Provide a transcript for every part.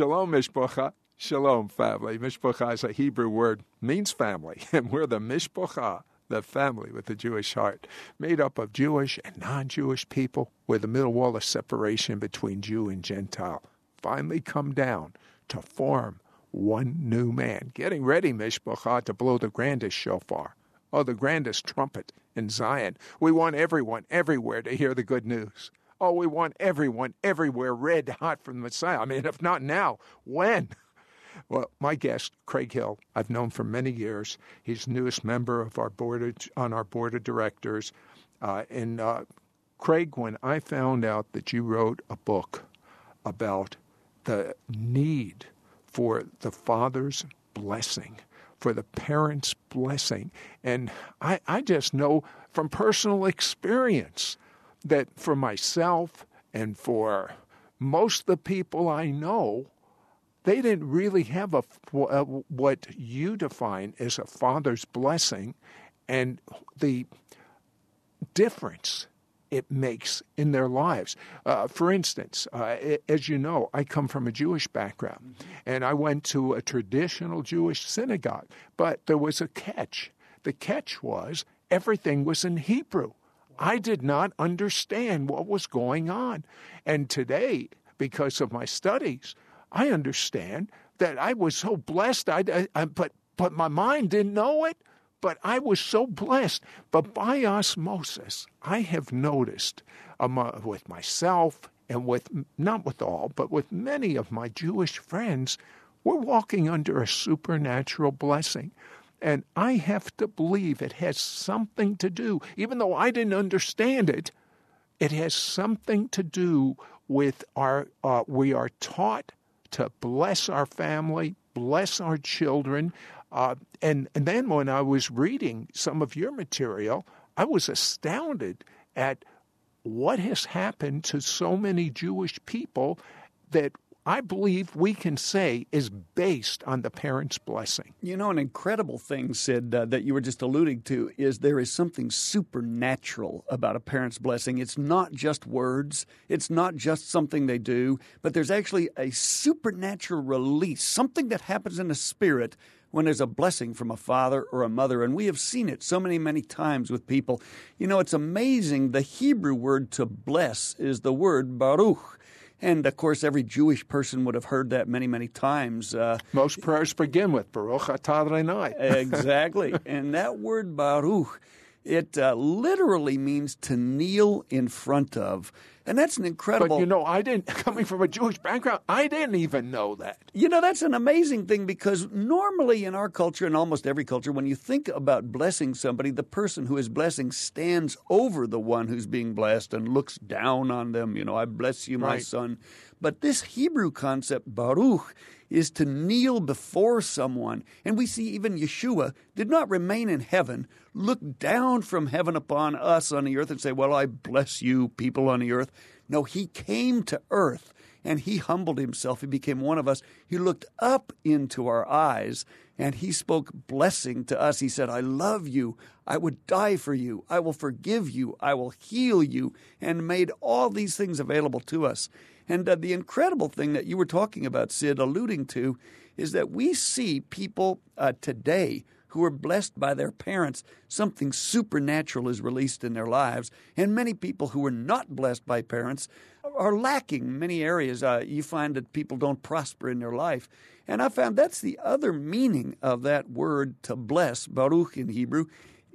Shalom, Mishpocha. Shalom, family. Mishpocha is a Hebrew word, means family, and we're the Mishpocha, the family with the Jewish heart, made up of Jewish and non Jewish people, where the middle wall of separation between Jew and Gentile finally come down to form one new man. Getting ready, Mishpocha, to blow the grandest shofar, oh, the grandest trumpet in Zion. We want everyone, everywhere, to hear the good news. Oh, we want everyone, everywhere, red hot from the Messiah. I mean, if not now, when? Well, my guest, Craig Hill, I've known for many years. He's newest member of our board of, on our board of directors. Uh, and uh, Craig, when I found out that you wrote a book about the need for the father's blessing, for the parents' blessing, and I, I just know from personal experience that for myself and for most of the people I know, they didn't really have a, uh, what you define as a father's blessing and the difference it makes in their lives. Uh, for instance, uh, as you know, I come from a Jewish background mm-hmm. and I went to a traditional Jewish synagogue, but there was a catch. The catch was everything was in Hebrew. I did not understand what was going on. And today, because of my studies, I understand that I was so blessed. I, I, but but my mind didn't know it. But I was so blessed. But by osmosis, I have noticed um, uh, with myself and with not with all, but with many of my Jewish friends, we're walking under a supernatural blessing. And I have to believe it has something to do, even though I didn't understand it, it has something to do with our, uh, we are taught to bless our family, bless our children. Uh, and, and then when I was reading some of your material, I was astounded at what has happened to so many Jewish people that I believe we can say is based on the parent's blessing. You know, an incredible thing, Sid, uh, that you were just alluding to is there is something supernatural about a parent's blessing. It's not just words, it's not just something they do, but there's actually a supernatural release, something that happens in the spirit when there's a blessing from a father or a mother. And we have seen it so many, many times with people. You know, it's amazing. The Hebrew word to bless is the word baruch. And of course, every Jewish person would have heard that many, many times. Uh, Most prayers begin with Baruch Atah Adonai. exactly. And that word Baruch, it uh, literally means to kneel in front of. And that's an incredible. But you know, I didn't, coming from a Jewish background, I didn't even know that. You know, that's an amazing thing because normally in our culture and almost every culture, when you think about blessing somebody, the person who is blessing stands over the one who's being blessed and looks down on them. You know, I bless you, my right. son. But this Hebrew concept, Baruch, is to kneel before someone. And we see even Yeshua did not remain in heaven, look down from heaven upon us on the earth and say, Well, I bless you, people on the earth. No, he came to earth and he humbled himself. He became one of us. He looked up into our eyes and he spoke blessing to us. He said, I love you. I would die for you. I will forgive you. I will heal you and made all these things available to us. And uh, the incredible thing that you were talking about, Sid, alluding to, is that we see people uh, today who are blessed by their parents, something supernatural is released in their lives. And many people who are not blessed by parents are lacking many areas. Uh, you find that people don't prosper in their life. And I found that's the other meaning of that word to bless, Baruch in Hebrew,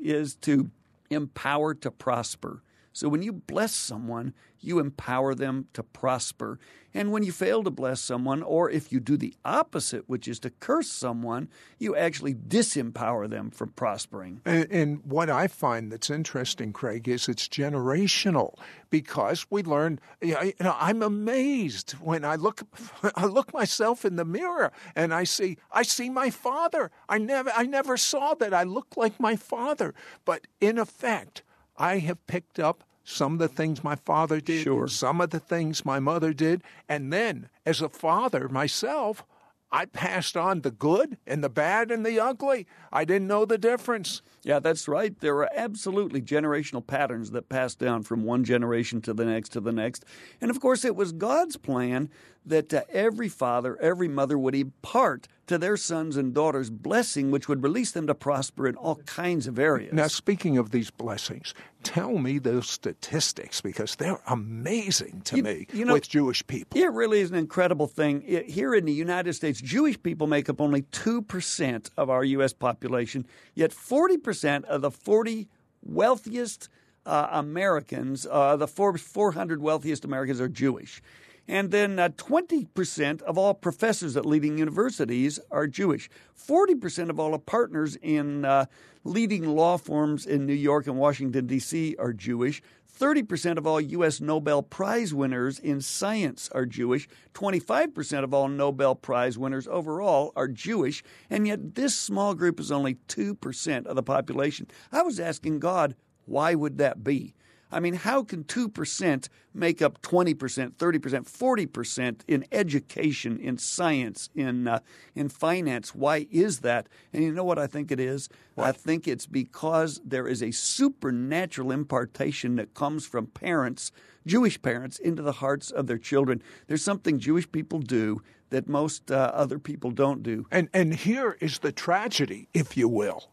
is to empower to prosper. So when you bless someone, you empower them to prosper. And when you fail to bless someone, or if you do the opposite, which is to curse someone, you actually disempower them from prospering. And, and what I find that's interesting, Craig, is it's generational because we learn. You know, I'm amazed when I look. I look myself in the mirror and I see. I see my father. I never. I never saw that I look like my father. But in effect I have picked up some of the things my father did, sure. some of the things my mother did, and then as a father myself, I passed on the good and the bad and the ugly. I didn't know the difference. Yeah, that's right. There are absolutely generational patterns that pass down from one generation to the next to the next. And of course, it was God's plan that uh, every father, every mother would impart to their sons and daughters blessing which would release them to prosper in all kinds of areas. Now, speaking of these blessings, tell me those statistics because they're amazing to You- me you know- with Jewish people. It really is an incredible thing. It- here in the United States, Jewish people make up only 2% of our U.S. population, yet 40% of the 40 wealthiest uh, Americans, uh, the Forbes 400 wealthiest Americans, are Jewish. And then uh, 20% of all professors at leading universities are Jewish. 40% of all partners in uh, leading law firms in New York and Washington, D.C. are Jewish. 30% of all U.S. Nobel Prize winners in science are Jewish. 25% of all Nobel Prize winners overall are Jewish. And yet, this small group is only 2% of the population. I was asking God, why would that be? I mean, how can 2% make up 20%, 30%, 40% in education, in science, in, uh, in finance? Why is that? And you know what I think it is? I think it's because there is a supernatural impartation that comes from parents, Jewish parents, into the hearts of their children. There's something Jewish people do that most uh, other people don't do. And and here is the tragedy, if you will.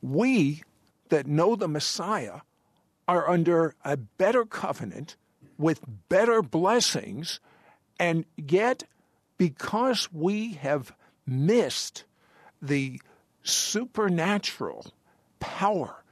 We that know the Messiah are under a better covenant with better blessings, and yet because we have missed the supernatural power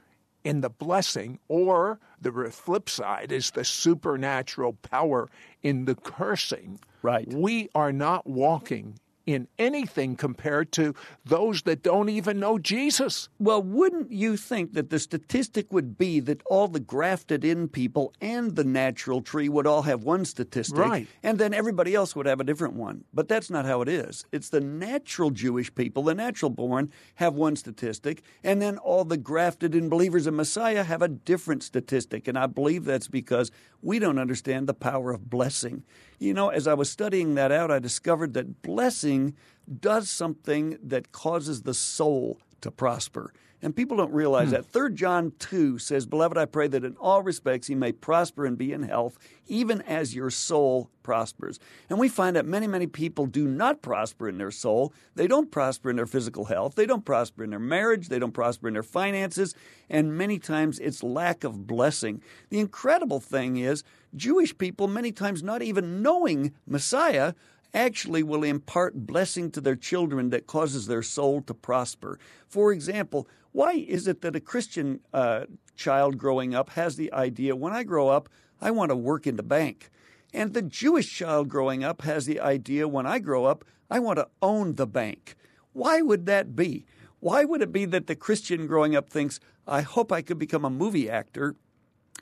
in the blessing, or the flip side is the supernatural power in the cursing. Right. We are not walking in anything compared to those that don't even know Jesus. Well, wouldn't you think that the statistic would be that all the grafted in people and the natural tree would all have one statistic, Right. and then everybody else would have a different one? But that's not how it is. It's the natural Jewish people, the natural born, have one statistic, and then all the grafted in believers in Messiah have a different statistic. And I believe that's because we don't understand the power of blessing. You know, as I was studying that out, I discovered that blessing does something that causes the soul to prosper. And people don't realize hmm. that. 3 John 2 says, Beloved, I pray that in all respects he may prosper and be in health, even as your soul prospers. And we find that many, many people do not prosper in their soul. They don't prosper in their physical health. They don't prosper in their marriage. They don't prosper in their finances. And many times it's lack of blessing. The incredible thing is, Jewish people, many times not even knowing Messiah, actually will impart blessing to their children that causes their soul to prosper. For example, why is it that a Christian uh, child growing up has the idea, when I grow up, I want to work in the bank? And the Jewish child growing up has the idea, when I grow up, I want to own the bank. Why would that be? Why would it be that the Christian growing up thinks, I hope I could become a movie actor?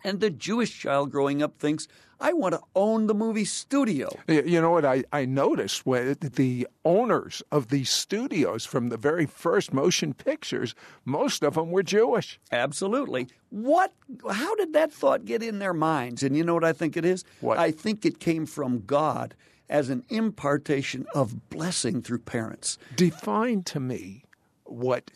And the Jewish child growing up thinks, I want to own the movie studio. You know what I, I noticed when the owners of these studios from the very first motion pictures, most of them were Jewish. Absolutely. What? How did that thought get in their minds? And you know what I think it is? What? I think it came from God as an impartation of blessing through parents. Define to me what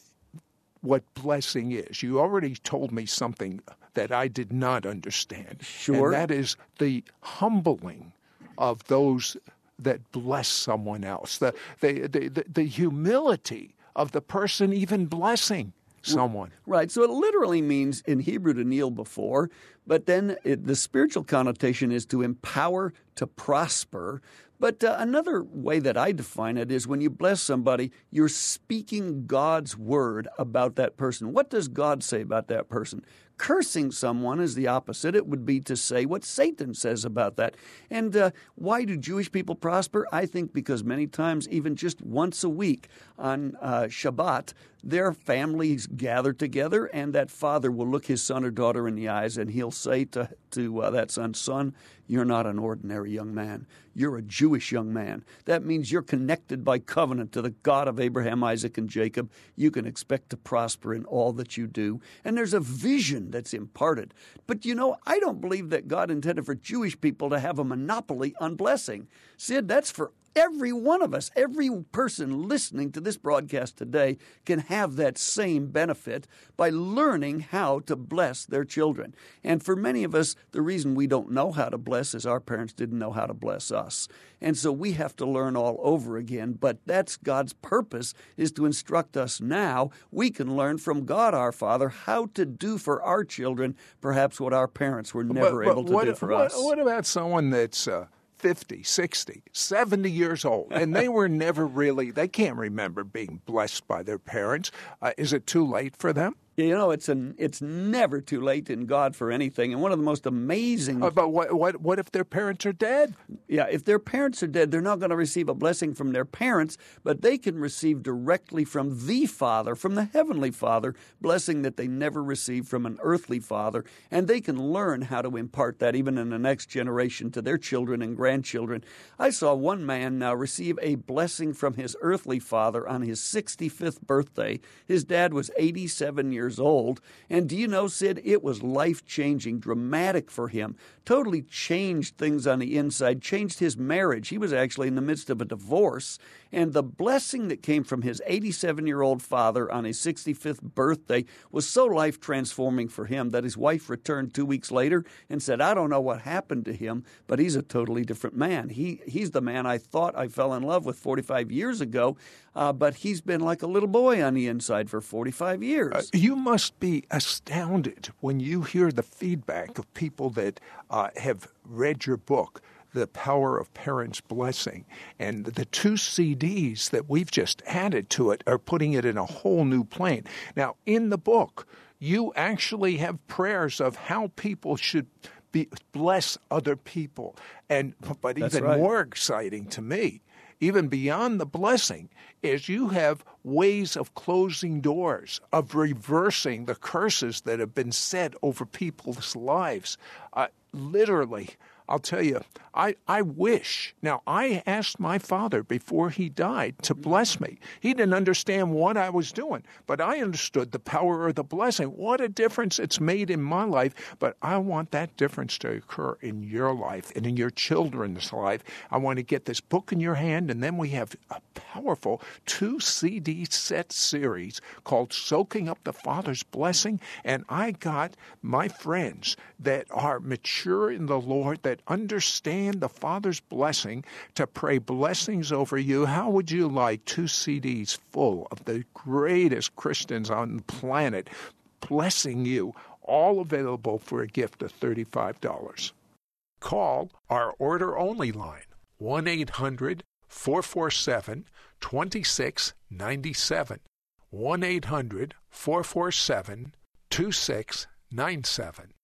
what blessing is. You already told me something that I did not understand. Sure. And that is the humbling of those that bless someone else. The the the, the, humility of the person even blessing someone. Right. So it literally means in Hebrew to kneel before, but then it, the spiritual connotation is to empower, to prosper. But uh, another way that I define it is when you bless somebody, you're speaking God's word about that person. What does God say about that person? Cursing someone is the opposite. It would be to say what Satan says about that. And uh, why do Jewish people prosper? I think because many times, even just once a week on uh, Shabbat, their families gather together, and that father will look his son or daughter in the eyes, and he'll say to, to uh, that son, Son, you're not an ordinary young man. You're a Jewish young man. That means you're connected by covenant to the God of Abraham, Isaac, and Jacob. You can expect to prosper in all that you do. And there's a vision that's imparted. But you know, I don't believe that God intended for Jewish people to have a monopoly on blessing. Sid, that's for every one of us, every person listening to this broadcast today can have that same benefit by learning how to bless their children. And for many of us, the reason we don't know how to bless is our parents didn't know how to bless us. And so we have to learn all over again. But that's God's purpose is to instruct us now. We can learn from God our Father how to do for our children perhaps what our parents were never but, but able to what, do for what, us. What about someone that's uh, 50, 60, 70 years old, and they were never really, they can't remember being blessed by their parents? Uh, is it too late for them? You know, it's an it's never too late in God for anything. And one of the most amazing. Uh, but what what what if their parents are dead? Yeah, if their parents are dead, they're not going to receive a blessing from their parents, but they can receive directly from the Father, from the heavenly Father, blessing that they never received from an earthly father, and they can learn how to impart that even in the next generation to their children and grandchildren. I saw one man now receive a blessing from his earthly father on his 65th birthday. His dad was 87 years years old. And do you know, Sid, it was life changing, dramatic for him. Totally changed things on the inside, changed his marriage. He was actually in the midst of a divorce. And the blessing that came from his 87 year old father on his 65th birthday was so life transforming for him that his wife returned two weeks later and said, I don't know what happened to him, but he's a totally different man. He, he's the man I thought I fell in love with 45 years ago, uh, but he's been like a little boy on the inside for 45 years. Uh, you must be astounded when you hear the feedback of people that uh, have read your book the power of parents' blessing. And the two CDs that we've just added to it are putting it in a whole new plane. Now, in the book, you actually have prayers of how people should be, bless other people. And but That's even right. more exciting to me, even beyond the blessing, is you have ways of closing doors, of reversing the curses that have been said over people's lives. Uh, literally, I'll tell you, I, I wish. Now, I asked my father before he died to bless me. He didn't understand what I was doing, but I understood the power of the blessing. What a difference it's made in my life. But I want that difference to occur in your life and in your children's life. I want to get this book in your hand, and then we have a powerful two CD set series called Soaking Up the Father's Blessing. And I got my friends that are mature in the Lord, that understand the Father's blessing to pray blessings over you. How would you like two CDs full of the greatest Christians on the planet blessing you, all available for a gift of $35? Call our order only line 1 800 447 2697. 1 800 447 2697.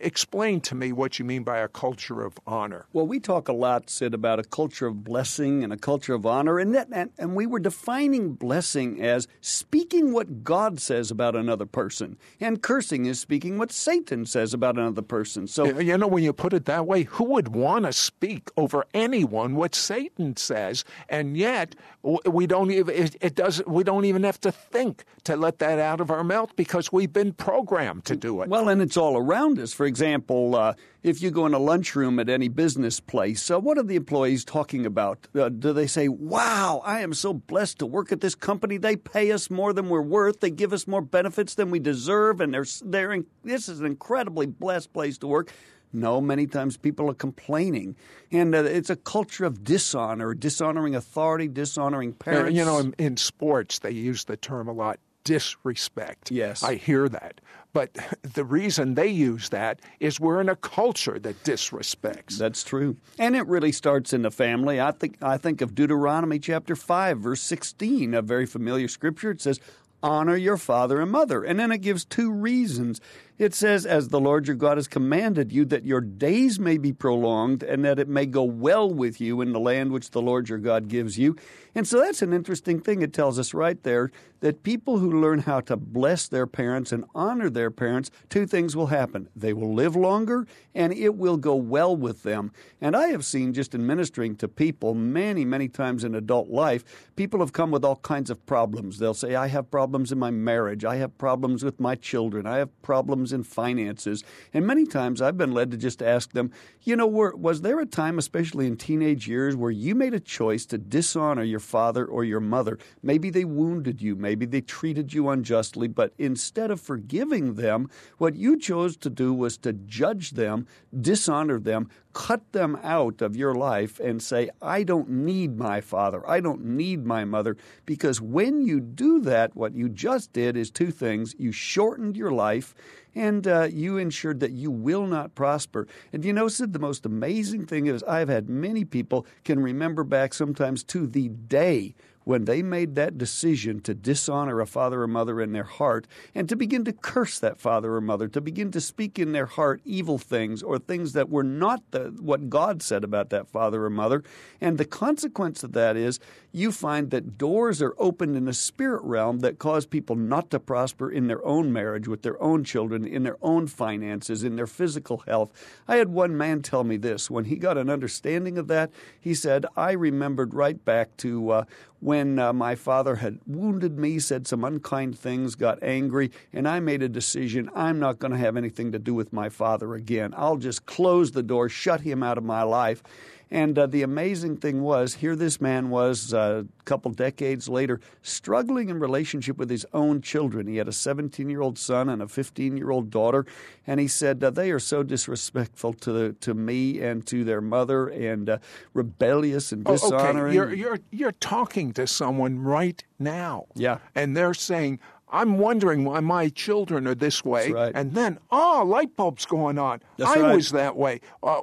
Explain to me what you mean by a culture of honor. Well, we talk a lot, Sid, about a culture of blessing and a culture of honor, and that, and, and we were defining blessing as speaking what God says about another person, and cursing is speaking what Satan says about another person. So, you know, when you put it that way, who would want to speak over anyone what Satan says? And yet, we don't even it, it does we don't even have to think to let that out of our mouth because we've been programmed to do it. Well, and it's all around us. For example, uh, if you go in a lunchroom at any business place, uh, what are the employees talking about? Uh, do they say, "Wow, I am so blessed to work at this company. They pay us more than we're worth. They give us more benefits than we deserve, and they're they're in, this is an incredibly blessed place to work." No, many times people are complaining. And uh, it's a culture of dishonor, dishonoring authority, dishonoring parents. You know, in, in, sports, they use the term a lot disrespect. Yes. I hear that. But the reason they use that is we're in a culture that disrespects. That's true. And it really starts in the family. I think I think of Deuteronomy chapter 5 verse 16, a very familiar scripture. It says, "Honor your father and mother." And then it gives two reasons. It says, As the Lord your God has commanded you, that your days may be prolonged and that it may go well with you in the land which the Lord your God gives you. And so that's an interesting thing. It tells us right there that people who learn how to bless their parents and honor their parents, two things will happen. They will live longer and it will go well with them. And I have seen just in ministering to people many, many times in adult life, people have come with all kinds of problems. They'll say, I have problems in my marriage. I have problems with my children. I have problems in finances. And many times I've been led to just ask them, you know, were, was there a time, especially in teenage years, where you made a choice to dishonor your father or your mother? Maybe they wounded you, maybe they treated you unjustly, but instead of forgiving them, what you chose to do was to judge them, dishonor them, cut them out of your life and say, I don't need my father, I don't need my mother. Because when you do that, what you just did is two things. You shortened your life and uh, you ensured that you will not prosper. And you know, Sid, the most amazing thing is I've had many people can remember back sometimes to the day when they made that decision to dishonor a father or mother in their heart and to begin to curse that father or mother, to begin to speak in their heart evil things or things that were not the, what God said about that father or mother. And the consequence of that is you find that doors are opened in the spirit realm that cause people not to prosper in their own marriage, with their own children, in their own finances, in their physical health. I had one man tell me this when he got an understanding of that. He said, I remembered right back to uh, when uh, my father had wounded me, said some unkind things, got angry, and I made a decision I'm not going to have anything to do with my father again. I'll just close the door, shut him out of my life. And uh, the amazing thing was, here this man was uh, a couple decades later struggling in relationship with his own children. He had a 17 year old son and a 15 year old daughter. And he said, uh, They are so disrespectful to, the, to me and to their mother and uh, rebellious and dishonoring. Oh, okay. You're, you're, you're talking to someone right now. Yeah. And they're saying, I'm wondering why my children are this way. right. And then, oh, light bulb's going on. That's I right. was that way. Uh,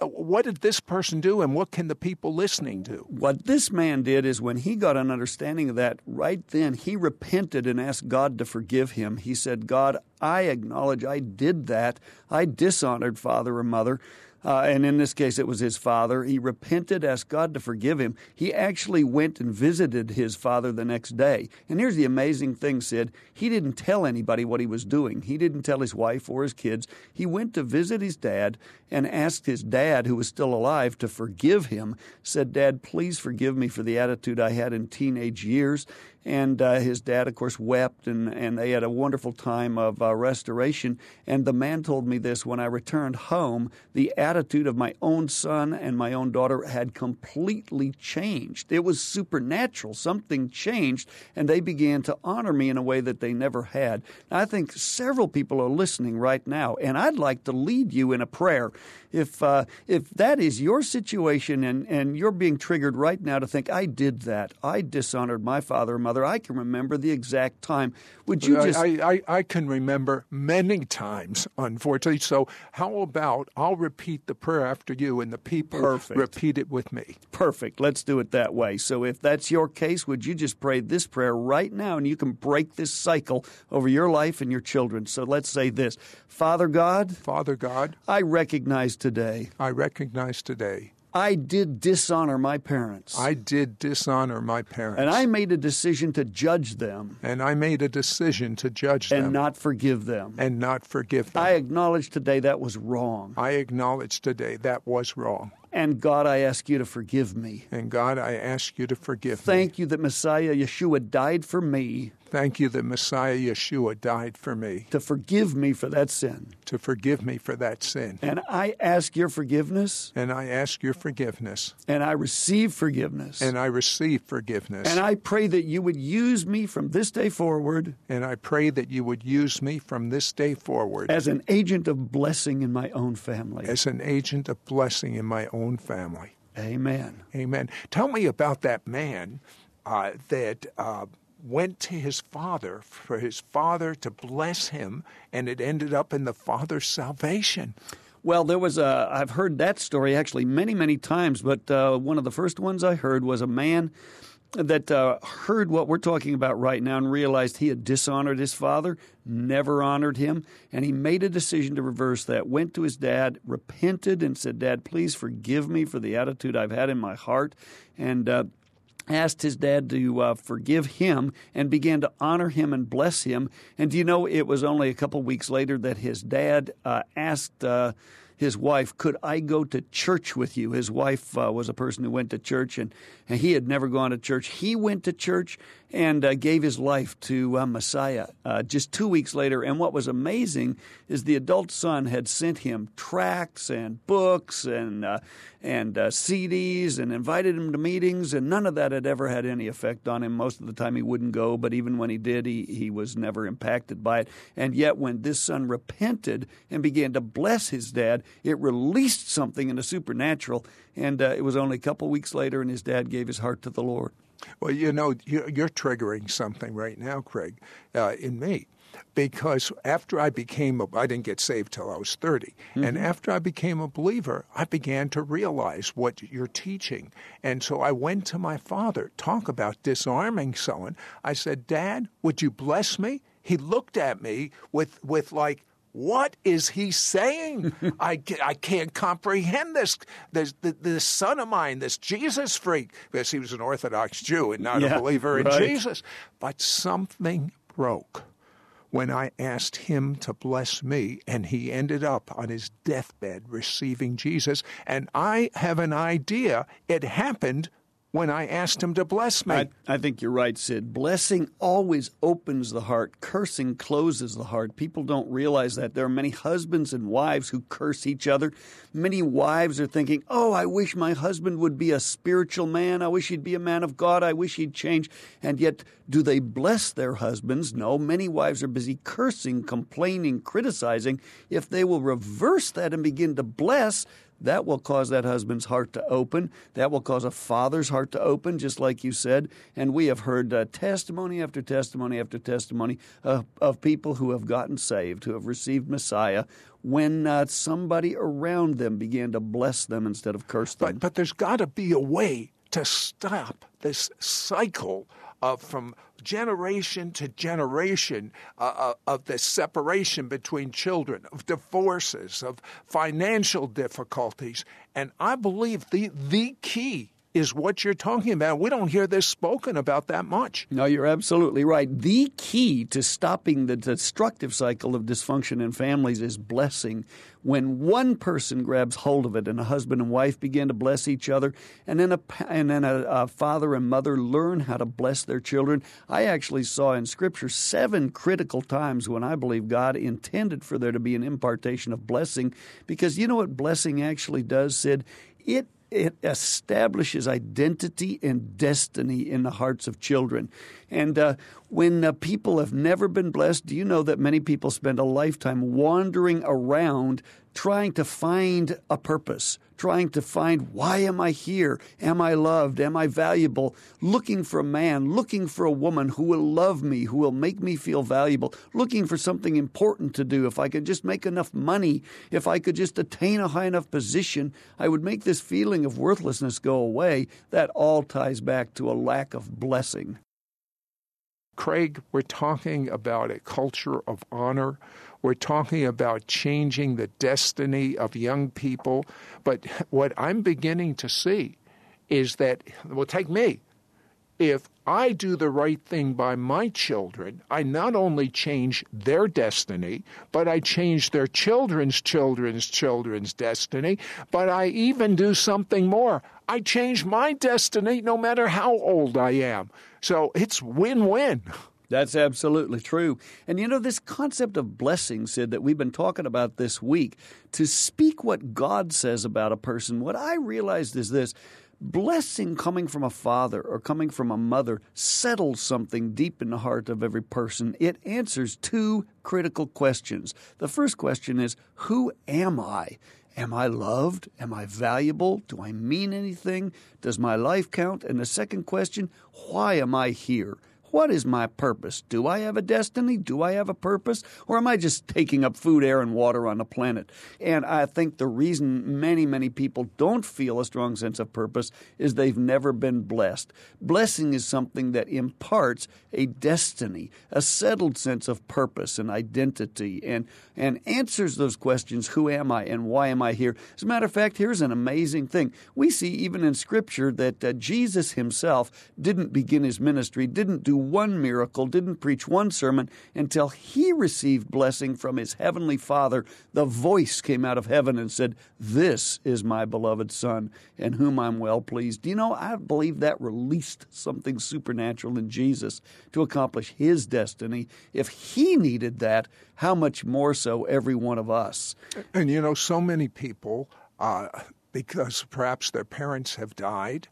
what did this person do, and what can the people listening do? What this man did is when he got an understanding of that, right then he repented and asked God to forgive him. He said, God, I acknowledge I did that. I dishonored father or mother. Uh, and in this case, it was his father. He repented, asked God to forgive him. He actually went and visited his father the next day. And here's the amazing thing, Sid. He didn't tell anybody what he was doing. He didn't tell his wife or his kids. He went to visit his dad and asked his dad, who was still alive, to forgive him. Said, Dad, please forgive me for the attitude I had in teenage years. And uh, his dad, of course, wept, and, and they had a wonderful time of uh, restoration. And the man told me this when I returned home, the attitude of my own son and my own daughter had completely changed. It was supernatural. Something changed, and they began to honor me in a way that they never had. I think several people are listening right now, and I'd like to lead you in a prayer. If, uh, if that is your situation and, and you're being triggered right now to think, I did that, I dishonored my father and mother, I can remember the exact time. Would you I- just. I, I, I can remember many times, unfortunately. So, how about I'll repeat the prayer after you, and the people Perfect. repeat it with me. Perfect. Let's do it that way. So, if that's your case, would you just pray this prayer right now and you can break this cycle over your life and your children? So, let's say this Father God, Father God, I recognize today I recognize today I did dishonor my parents. I did dishonor my parents. and I made a decision to judge them and I made a decision to judge and them And not forgive them. and not forgive them. I acknowledge today that was wrong. I acknowledge today that was wrong. And God, I ask you to forgive me. And God, I ask you to forgive me. Thank you that Messiah Yeshua died for me Thank you that Messiah Yeshua died for me to forgive me for that sin. to forgive me for that sin. And I ask your forgiveness And I ask your forgiveness. and I receive forgiveness. And I receive forgiveness. And I pray that you would use me from this day forward And I pray that you would use me from this day forward as an agent of blessing in my own family. as an agent of blessing in my own family. Amen. Amen. Tell me about that man uh, that uh, went to his father for his father to bless him, and it ended up in the father's salvation. Well, there was a. I've heard that story actually many, many times, but uh, one of the first ones I heard was a man that uh, heard what we're talking about right now and realized he had dishonored his father, never honored him, and he made a decision to reverse that. Went to his dad, repented, and said, "Dad, please forgive me for the attitude I've had in my heart," and. Uh, asked his dad to uh, forgive him and began to honor him and bless him. And do you know, it was only a couple weeks later that his dad uh, asked uh, his wife, Could I go to church with you? His wife uh, was a person who went to church and, and he had never gone to church. He went to church and uh, gave his life to uh, Messiah uh, just two weeks later. And what was amazing is the adult son had sent him tracts and books and uh, and uh, CDs and invited him to meetings, and none of that had ever had any effect on him. Most of the time, he wouldn't go, but even when he did, he he was never impacted by it. And yet, when this son repented and began to bless his dad, it released something in the supernatural. And uh, it was only a couple weeks later, and his dad gave his heart to the Lord. Well, you know, you're triggering something right now, Craig, uh, in me. Because after I became, a, I didn't get saved till I was 30. Mm-hmm. And after I became a believer, I began to realize what you're teaching. And so I went to my father, talk about disarming someone. I said, Dad, would you bless me? He looked at me with, with like, what is he saying? I, I can't comprehend this. This, this son of mine, this Jesus freak, because he was an Orthodox Jew and not yeah, a believer in right. Jesus. But something broke when I asked him to bless me, and he ended up on his deathbed receiving Jesus. And I have an idea it happened when I asked him to bless me. I, I, think you're right, Sid. Blessing always opens the heart, cursing closes the heart. People don't realize that. There are many husbands and wives who curse each other. Many wives are thinking, Oh, I wish my husband would be a spiritual man. I wish he'd be a man of God. I wish he'd change. And yet, do they bless their husbands? No. Many wives are busy cursing, complaining, criticizing. If they will reverse that and begin to bless, that will cause that husband's heart to open. That will cause a father's heart to open, just like you said. And we have heard uh, testimony after testimony after testimony uh, of people who have gotten saved, who have received Messiah, when uh, somebody around them began to bless them instead of curse them. But, but there's got to be a way to stop this cycle of from generation to generation uh, uh, of the separation between children, of divorces, of financial difficulties. And I believe the, the key is what you're talking about. We don't hear this spoken about that much. No, you're absolutely right. The key to stopping the destructive cycle of dysfunction in families is blessing. When one person grabs hold of it and a husband and wife begin to bless each other, and then a, and then a, a father and mother learn how to bless their children. I actually saw in Scripture seven critical times when I believe God intended for there to be an impartation of blessing because you know what blessing actually does, Sid? It it establishes identity and destiny in the hearts of children. And uh, when uh, people have never been blessed, do you know that many people spend a lifetime wandering around trying to find a purpose, trying to find why am I here? Am I loved? Am I valuable? Looking for a man, looking for a woman who will love me, who will make me feel valuable, looking for something important to do. If I could just make enough money, if I could just attain a high enough position, I would make this feeling of worthlessness go away. That all ties back to a lack of blessing. Craig, we're talking about a culture of honor. We're talking about changing the destiny of young people. But what I'm beginning to see is that, well, take me. If I do the right thing by my children, I not only change their destiny, but I change their children's children's children's destiny, but I even do something more. I change my destiny no matter how old I am. So it's win win. That's absolutely true. And you know, this concept of blessing, Sid, that we've been talking about this week, to speak what God says about a person, what I realized is this blessing coming from a father or coming from a mother settles something deep in the heart of every person. It answers two critical questions. The first question is, Who am I? Am I loved? Am I valuable? Do I mean anything? Does my life count? And the second question, why am I here? What is my purpose? Do I have a destiny? Do I have a purpose? Or am I just taking up food, air, and water on the planet? And I think the reason many, many people don't feel a strong sense of purpose is they've never been blessed. Blessing is something that imparts a destiny, a settled sense of purpose and identity, and, and answers those questions who am I and why am I here? As a matter of fact, here's an amazing thing. We see even in Scripture that uh, Jesus himself didn't begin his ministry, didn't do one miracle, didn't preach one sermon until he received blessing from his heavenly Father. The voice came out of heaven and said, This is my beloved Son, in whom I'm well pleased. Do you know, I believe that released something supernatural in Jesus to accomplish his destiny. If he needed that, how much more so every one of us? And you know, so many people, uh, because perhaps their parents have died,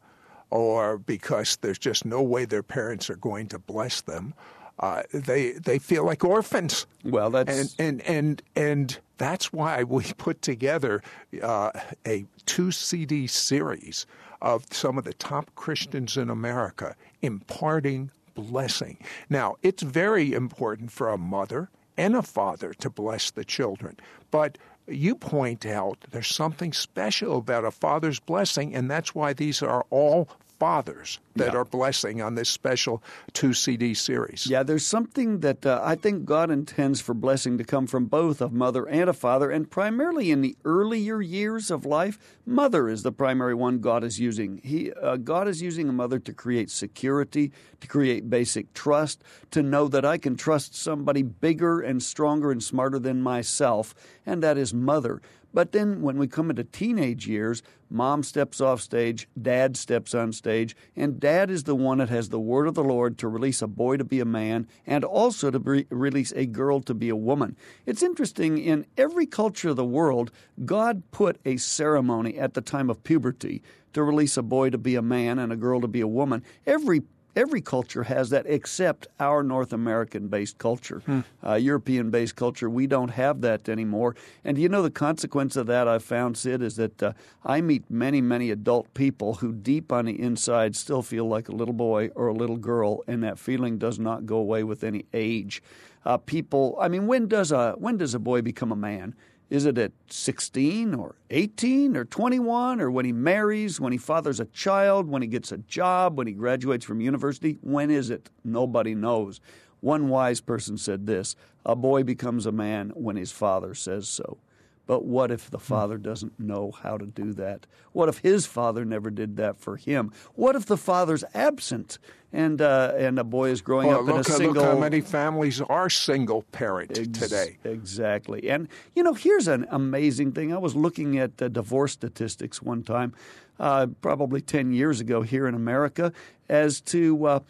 or because there's just no way their parents are going to bless them, uh, they they feel like orphans. Well, that's and and and and that's why we put together uh, a two CD series of some of the top Christians in America imparting blessing. Now, it's very important for a mother and a father to bless the children, but you point out there's something special about a father's blessing, and that's why these are all fathers that Yeah. are blessing on this special two CD series. Yeah, there's something that uh, I think God intends for blessing to come from both a mother and a father, and primarily in the earlier years of life, mother is the primary one God is using. He, uh, God is using a mother to create security, to create basic trust, to know that I can trust somebody bigger and stronger and smarter than myself, and that is mother. But then when we come into teenage years, mom steps off stage, dad steps on stage, and dad is the one that has the word of the Lord to release a boy to be a man and also to re- release a girl to be a woman. It's interesting, in every culture of the world, God put a ceremony at the time of puberty to release a boy to be a man and a girl to be a woman. Every Every culture has that except our North American based culture. Uh, European based culture, we don't have that anymore. And you know, the consequence of that I've found, Sid, is that uh, I meet many, many adult people who deep on the inside still feel like a little boy or a little girl, and that feeling does not go away with any age. Uh, people, I mean, when does a when does a boy become a man? Is it at 16 or 18 or 21 or when he marries, when he fathers a child, when he gets a job, when he graduates from university? When is it? Nobody knows. One wise person said this a boy becomes a man when his father says so. But what if the father doesn't know how to do that? What if his father never did that for him? What if the father's absent and uh, and a boy is growing Well, up in a single? look how many families are single parent Ex- today. Exactly. And, you know, here's an amazing thing. I was looking at uh, divorce statistics one time, uh, probably 10 years ago here in America, as to uh,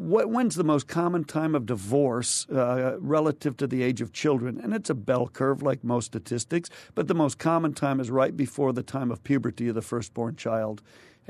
what, when's the most common time of divorce uh, relative to the age of children. And it's a bell curve, like most statistics, but the most common time is right before the time of puberty of the firstborn child.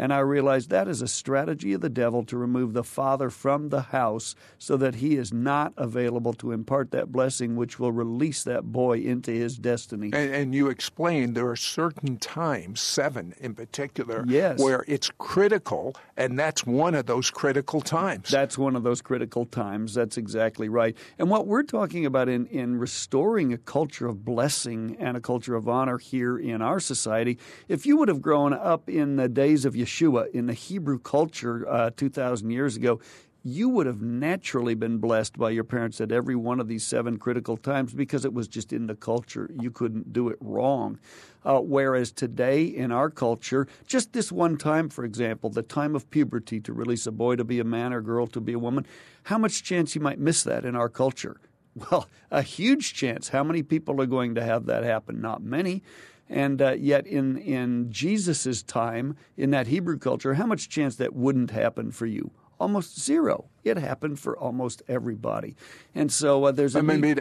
And I realized that is a strategy of the devil to remove the father from the house so that he is not available to impart that blessing which will release that boy into his destiny. And, and you explained there are certain times, seven in particular, Yes. where it's critical, and that's one of those critical times. That's one of those critical times. That's exactly right. And what we're talking about in, in restoring a culture of blessing and a culture of honor here in our society, if you would have grown up in the days of Yeshua, in the Hebrew culture uh, 2,000 years ago, you would have naturally been blessed by your parents at every one of these seven critical times because it was just in the culture. You couldn't do it wrong. Uh, whereas today in our culture, just this one time, for example, the time of puberty to release a boy to be a man or girl to be a woman, how much chance you might miss that in our culture? Well, a huge chance. How many people are going to have that happen? Not many. And uh, yet, in in Jesus's time, in that Hebrew culture, how much chance that wouldn't happen for you? Almost zero. It happened for almost everybody. And so uh, there's a I mean,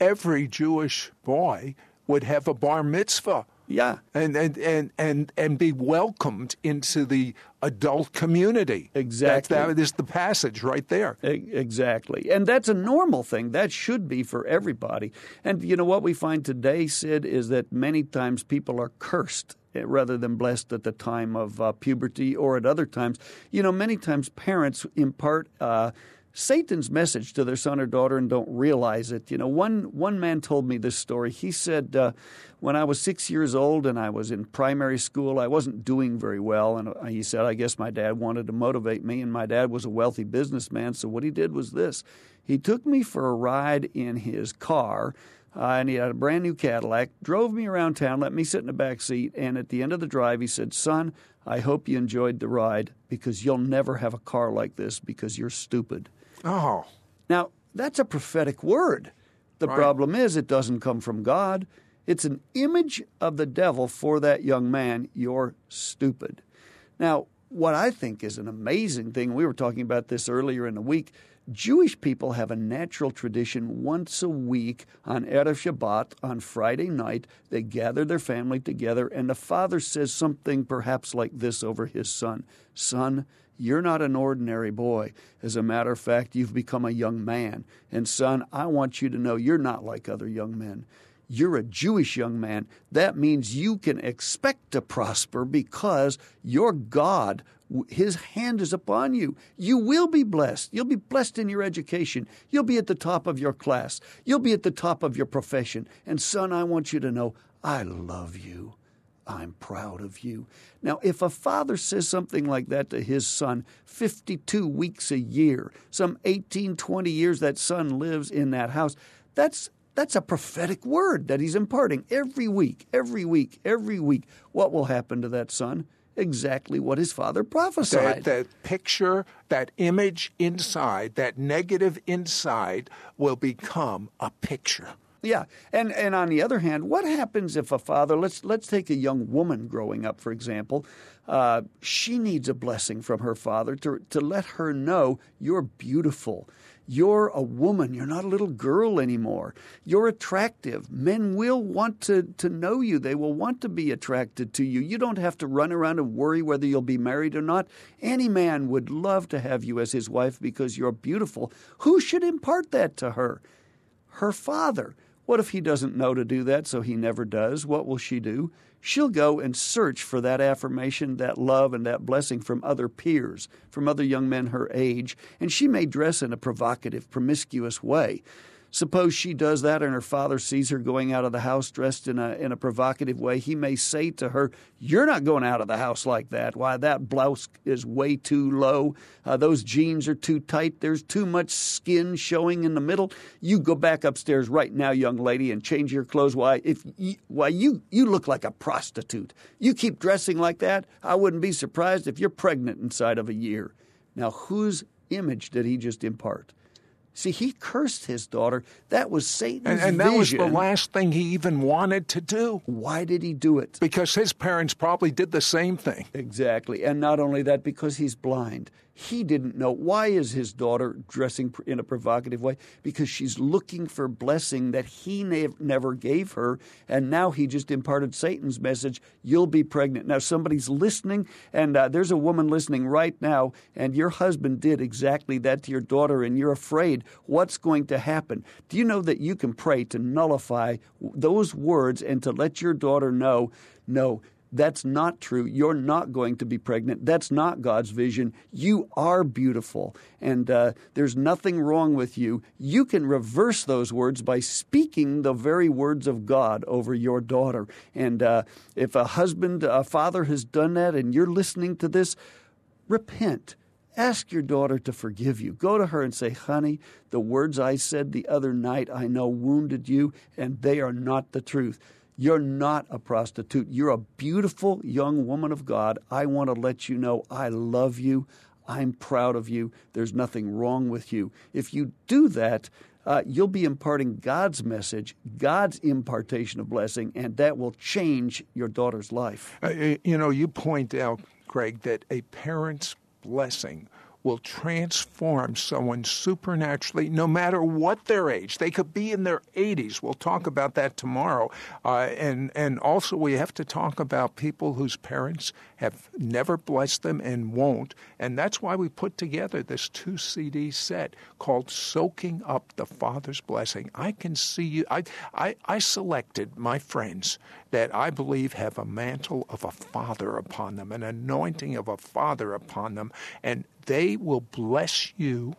every Jewish boy would have a bar mitzvah. Yeah, And, and, and, and, and be welcomed into the adult community. Exactly. That, that is the passage right there. Exactly. And that's a normal thing. That should be for everybody. And you know what we find today, Sid, is that many times people are cursed eh, rather than blessed at the time of uh, puberty or at other times. You know, many times parents impart. Uh, Satan's message to their son or daughter and don't realize it. You know, one one man told me this story. He said, uh, when I was six years old and I was in primary school, I wasn't doing very well. And he said, I guess my dad wanted to motivate me. And my dad was a wealthy businessman. So what he did was this he took me for a ride in his car. Uh, and he had a brand new Cadillac, drove me around town, let me sit in the back seat. And at the end of the drive, he said, Son, I hope you enjoyed the ride because you'll never have a car like this because you're stupid. Oh. Now, that's a prophetic word. The Right. problem is, it doesn't come from God. It's an image of the devil for that young man. You're stupid. Now, what I think is an amazing thing, we were talking about this earlier in the week. Jewish people have a natural tradition once a week on Erev Shabbat, on Friday night. They gather their family together, and the father says something perhaps like this over his son Son, you're not an ordinary boy. As a matter of fact, you've become a young man. And son, I want you to know you're not like other young men. You're a Jewish young man. That means you can expect to prosper because your God, His hand is upon you. You will be blessed. You'll be blessed in your education. You'll be at the top of your class. You'll be at the top of your profession. And son, I want you to know I love you. I'm proud of you. Now, if a father says something like that to his son 52 weeks a year, some 18, 20 years that son lives in that house, that's that's a prophetic word that he's imparting every week, every week, every week. What will happen to that son? Exactly what his father prophesied. That, that picture, that image inside, that negative inside will become a picture. Yeah, and and on the other hand, what happens if a father? Let's let's take a young woman growing up, for example. Uh, she needs a blessing from her father to to let her know you're beautiful. You're a woman. You're not a little girl anymore. You're attractive. Men will want to, to know you. They will want to be attracted to you. You don't have to run around and worry whether you'll be married or not. Any man would love to have you as his wife because you're beautiful. Who should impart that to her? Her father. What if he doesn't know to do that, so he never does? What will she do? She'll go and search for that affirmation, that love, and that blessing from other peers, from other young men her age, and she may dress in a provocative, promiscuous way. Suppose she does that and her father sees her going out of the house dressed in a, in a provocative way. He may say to her, You're not going out of the house like that. Why, that blouse is way too low. Uh, those jeans are too tight. There's too much skin showing in the middle. You go back upstairs right now, young lady, and change your clothes. Why, if why you, you look like a prostitute. You keep dressing like that, I wouldn't be surprised if you're pregnant inside of a year. Now, whose image did he just impart? See, he cursed his daughter. That was Satan's And, and that was the last thing he even wanted to do Why did he do it? because his parents probably did the same thing. Exactly. And not only that, because he's blind. He didn't know. Why is his daughter dressing in a provocative way? Because she's looking for blessing that he ne- never gave her. And now he just imparted Satan's message you'll be pregnant. Now, somebody's listening, and uh, there's a woman listening right now, and your husband did exactly that to your daughter, and you're afraid what's going to happen. Do you know that you can pray to nullify those words and to let your daughter know, no, that's not true. You're not going to be pregnant. That's not God's vision. You are beautiful, and uh, there's nothing wrong with you. You can reverse those words by speaking the very words of God over your daughter. And uh, if a husband, a father has done that, and you're listening to this, repent. Ask your daughter to forgive you. Go to her and say, Honey, the words I said the other night I know wounded you, and they are not the truth. You're not a prostitute. You're a beautiful young woman of God. I want to let you know I love you. I'm proud of you. There's nothing wrong with you. If you do that, uh, you'll be imparting God's message, God's impartation of blessing, and that will change your daughter's life. Uh, you know, you point out, Craig, that a parent's blessing will transform someone supernaturally, no matter what their age. They could be in their 80s. We'll talk about that tomorrow. Uh, and and also we have to talk about people whose parents have never blessed them and won't. And that's why we put together this two CD set called "Soaking Up the Father's Blessing." I can see you. I I, I selected my friends that I believe have a mantle of a father upon them, an anointing of a father upon them, and they will bless you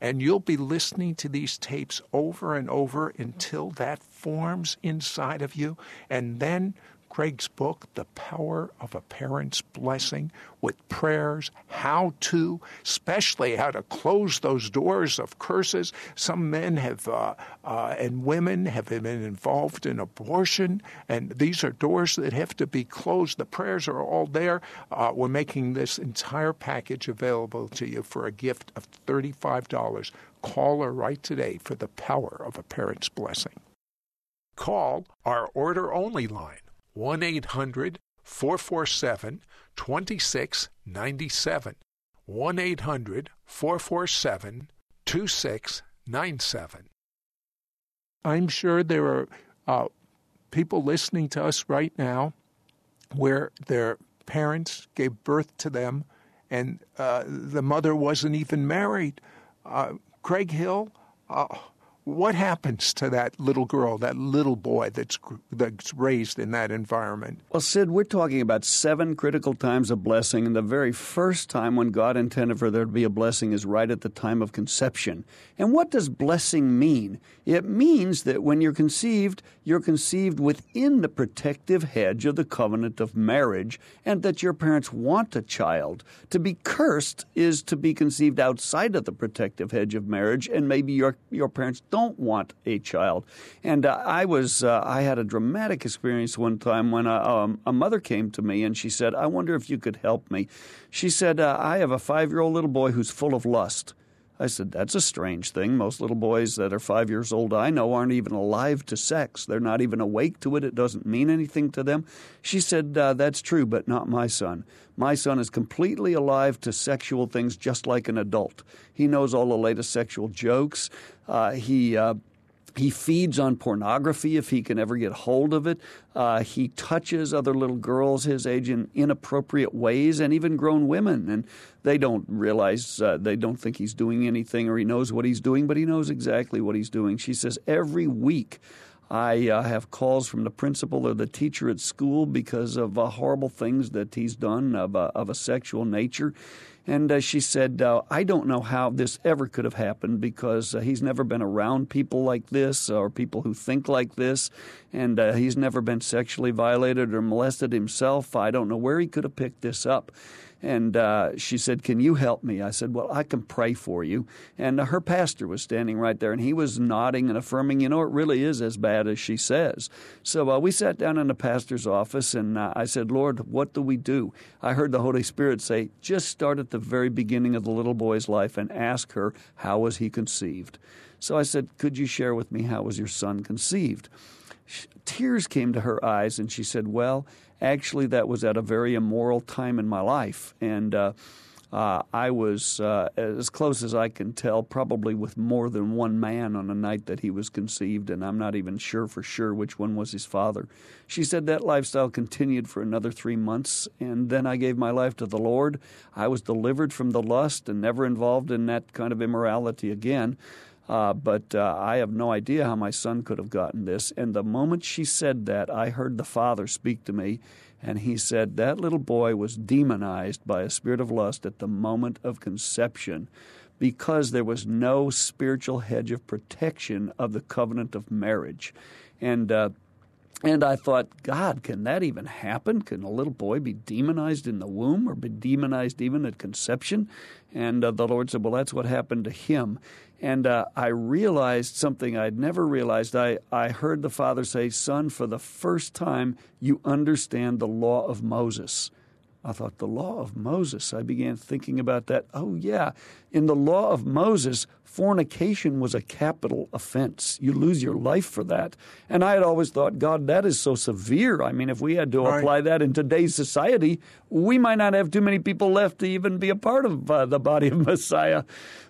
And you'll be listening to these tapes over and over until that forms inside of you. And then Craig's book, The Power of a Parent's Blessing, with prayers, how to, especially how to close those doors of curses. Some men have, uh, uh, and women have been involved in abortion, and these are doors that have to be closed. The prayers are all there. Uh, we're making this entire package available to you for a gift of $35. Call or write today for the power of a parent's blessing. Call our order only line 1 800 447 2697. 1 800 447 2697. I'm sure there are uh, people listening to us right now where their parents gave birth to them and uh, the mother wasn't even married. Uh, Craig Hill, uh, what happens to that little girl, that little boy that's that's raised in that environment? Well, Sid, we're talking about seven critical times of blessing, and the very first time when God intended for there to be a blessing is right at the time of conception. And what does blessing mean? It means that when you're conceived, you're conceived within the protective hedge of the covenant of marriage, and that your parents want a child. To be cursed is to be conceived outside of the protective hedge of marriage, and maybe your your parents don't want a child. And uh, I was uh, I had a dramatic experience one time when a, um, a, mother came to me and she said, "I wonder if you could help me." She said, uh, "I have a five year old little boy who's full of lust." I said, That's a strange thing. Most little boys that are five years old I know aren't even alive to sex. They're not even awake to it. It doesn't mean anything to them. She said, uh, That's true, but not my son. My son is completely alive to sexual things just like an adult. He knows all the latest sexual jokes. Uh, he. Uh, he feeds on pornography if he can ever get hold of it. Uh, he touches other little girls his age in inappropriate ways, and even grown women. And they don't realize, uh, they don't think he's doing anything or he knows what he's doing, but he knows exactly what he's doing. She says, every week I uh, have calls from the principal or the teacher at school because of uh, horrible things that he's done of of a sexual nature. And uh, she said, uh, I don't know how this ever could have happened because uh, he's never been around people like this or people who think like this. And uh, he's never been sexually violated or molested himself. I don't know where he could have picked this up. And uh, she said, Can you help me? I said, Well, I can pray for you. And uh, her pastor was standing right there, and he was nodding and affirming, You know, it really is as bad as she says. So uh, we sat down in the pastor's office, and uh, I said, Lord, what do we do? I heard the Holy Spirit say, Just start at the very beginning of the little boy's life and ask her, How was he conceived? So I said, Could you share with me how was your son conceived? Tears came to her eyes, and she said, Well, actually, that was at a very immoral time in my life. And uh, uh, I was, uh, as close as I can tell, probably with more than one man on the night that he was conceived, and I'm not even sure for sure which one was his father. She said that lifestyle continued for another three months, and then I gave my life to the Lord. I was delivered from the lust and never involved in that kind of immorality again. Uh, but uh, I have no idea how my son could have gotten this. And the moment she said that, I heard the father speak to me, and he said that little boy was demonized by a spirit of lust at the moment of conception because there was no spiritual hedge of protection of the covenant of marriage. And uh, and I thought, God, can that even happen? Can a little boy be demonized in the womb or be demonized even at conception? And uh, the Lord said, Well, that's what happened to him. And uh, I realized something I'd never realized. I, I heard the Father say, Son, for the first time, you understand the law of Moses. I thought, the law of Moses. I began thinking about that. Oh, yeah. In the law of Moses, fornication was a capital offense. You lose your life for that. And I had always thought, God, that is so severe. I mean, if we had to right. apply that in today's society, we might not have too many people left to even be a part of uh, the body of Messiah.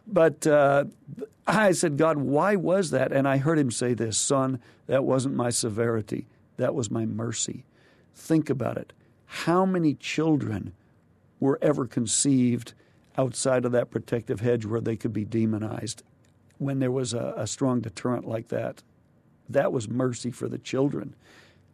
But uh, I said, God, why was that? And I heard him say this Son, that wasn't my severity, that was my mercy. Think about it how many children were ever conceived outside of that protective hedge where they could be demonized when there was a, a strong deterrent like that? That was mercy for the children.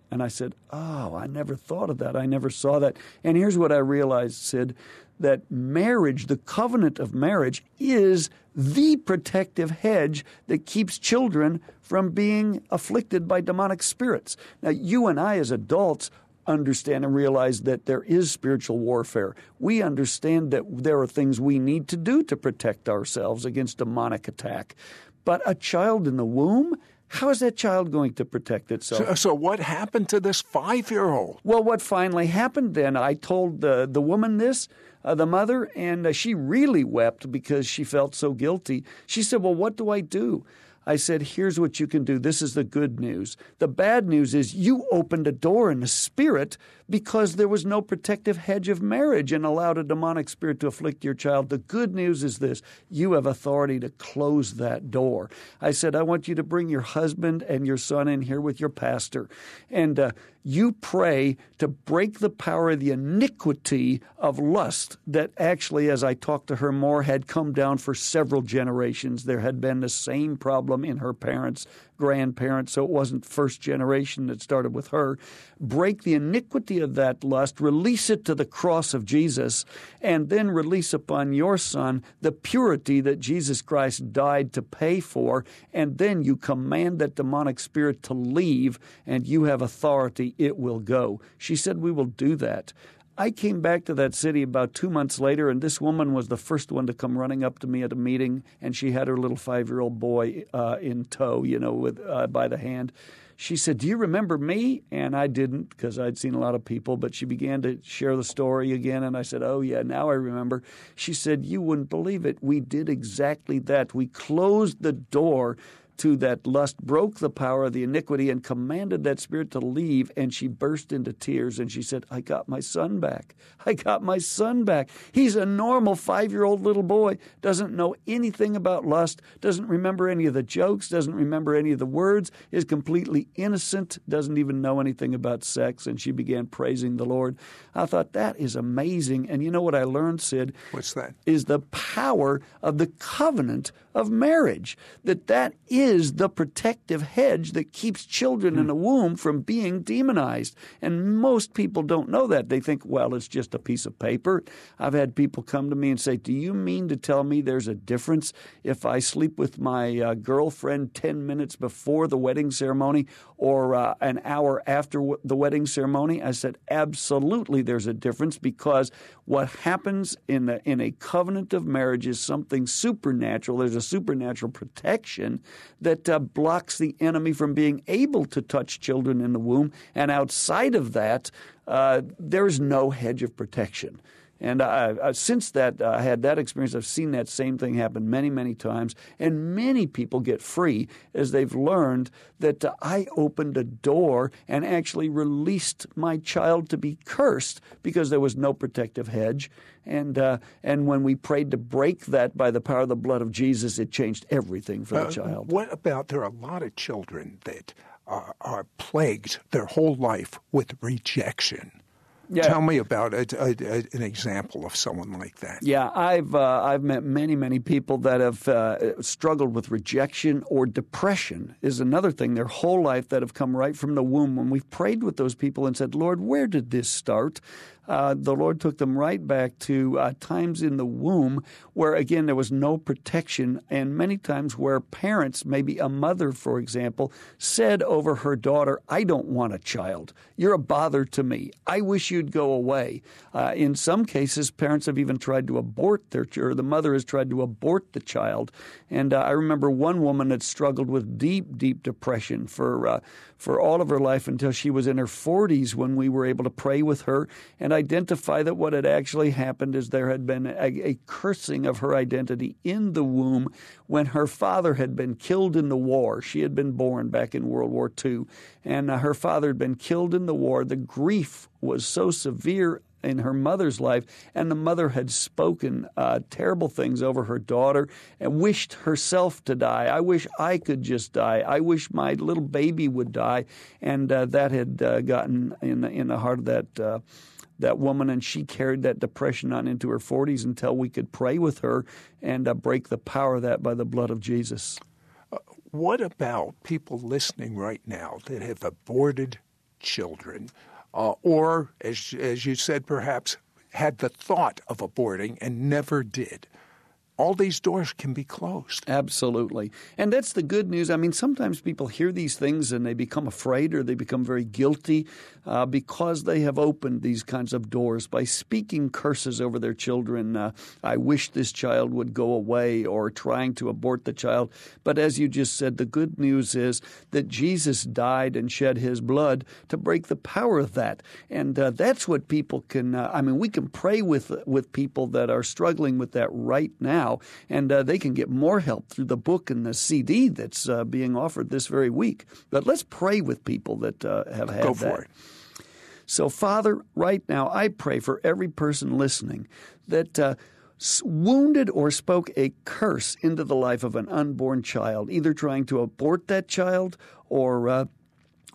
And I said, Oh, I never thought of that. I never saw that. And here's what I realized, Sid that marriage, the covenant of marriage, is the protective hedge that keeps children from being afflicted by demonic spirits. Now, you and I, as adults, understand and realize that there is spiritual warfare. We understand that there are things we need to do to protect ourselves against demonic attack. But a child in the womb, how is that child going to protect itself? So, so what happened to this five year old? Well, what finally happened then, I told the, the woman this, uh, the mother, and uh, she really wept because she felt so guilty. She said, Well, what do I do? I said, Here's what you can do. This is the good news. The bad news is you opened a door in the spirit because there was no protective hedge of marriage and allowed a demonic spirit to afflict your child. The good news is this you have authority to close that door. I said, I want you to bring your husband and your son in here with your pastor. And uh, you pray to break the power of the iniquity of lust that actually, as I talked to her more, had come down for several generations. There had been the same problem in her parents' grandparents, so it wasn't first generation that started with her. Break the iniquity of that lust, release it to the cross of Jesus, and then release upon your son the purity that Jesus Christ died to pay for, and then you command that demonic spirit to leave, and you have authority, it will go. She said, We will do that. I came back to that city about two months later, and this woman was the first one to come running up to me at a meeting, and she had her little five-year-old boy uh, in tow, you know, with uh, by the hand. She said, "Do you remember me?" And I didn't because I'd seen a lot of people. But she began to share the story again, and I said, "Oh yeah, now I remember." She said, "You wouldn't believe it. We did exactly that. We closed the door." To that lust, broke the power of the iniquity, and commanded that spirit to leave. And she burst into tears and she said, I got my son back. I got my son back. He's a normal five year old little boy, doesn't know anything about lust, doesn't remember any of the jokes, doesn't remember any of the words, is completely innocent, doesn't even know anything about sex. And she began praising the Lord. I thought, that is amazing. And you know what I learned, Sid? What's that? Is the power of the covenant of marriage. That that is the protective hedge that keeps children mm. in the womb from being demonized. And most people don't know that. They think, well, it's just a piece of paper. I've had people come to me and say, "Do you mean to tell me there's a difference if I sleep with my uh, girlfriend 10 minutes before the wedding ceremony or uh, an hour after w- the wedding ceremony?" I said, "Absolutely there's a difference because what happens in the, in a covenant of marriage is something supernatural. There's a supernatural protection that uh, blocks the enemy from being able to touch children in the womb. And outside of that, uh, there's no hedge of protection. And I, I, since that, uh, I had that experience. I've seen that same thing happen many, many times. And many people get free as they've learned that uh, I opened a door and actually released my child to be cursed because there was no protective hedge. And uh, and when we prayed to break that by the power of the blood of Jesus, it changed everything for the uh, child. What about there are a lot of children that are, are plagued their whole life with rejection? Yeah. Tell me about a, a, a, an example of someone like that. Yeah, I've uh, I've met many many people that have uh, struggled with rejection or depression is another thing their whole life that have come right from the womb. When we've prayed with those people and said, Lord, where did this start? Uh, the Lord took them right back to uh, times in the womb where, again, there was no protection, and many times where parents, maybe a mother, for example, said over her daughter, I don't want a child. You're a bother to me. I wish you'd go away. Uh, in some cases, parents have even tried to abort their or the mother has tried to abort the child. And uh, I remember one woman that struggled with deep, deep depression for uh, for all of her life until she was in her 40s when we were able to pray with her and identify that what had actually happened is there had been a, a cursing of her identity in the womb when her father had been killed in the war. She had been born back in World War II, and uh, her father had been killed in the war. The grief was so severe in her mother's life, and the mother had spoken uh, terrible things over her daughter and wished herself to die. I wish I could just die. I wish my little baby would die, and uh, that had uh, gotten in the, in the heart of that uh, that woman, and she carried that depression on into her 40s until we could pray with her and uh, break the power of that by the blood of Jesus. Uh, what about people listening right now that have aborted children, uh, or as as you said, perhaps had the thought of aborting and never did all these doors can be closed. Absolutely. And that's the good news. I mean, sometimes people hear these things and they become afraid or they become very guilty uh, because they have opened these kinds of doors by speaking curses over their children. Uh, I wish this child would go away or trying to abort the child. But as you just said, the good news is that Jesus died and shed his blood to break the power of that. And uh, that's what people can, uh, I mean, we can pray with, with people that are struggling with that right now now, and uh, they can get more help through the book and the CD that's uh, being offered this very week. But let's pray with people that uh, have had Go that. it. So, Father, right now, I pray for every person listening that uh, wounded or spoke a curse into the life of an unborn child, either trying to abort that child or uh,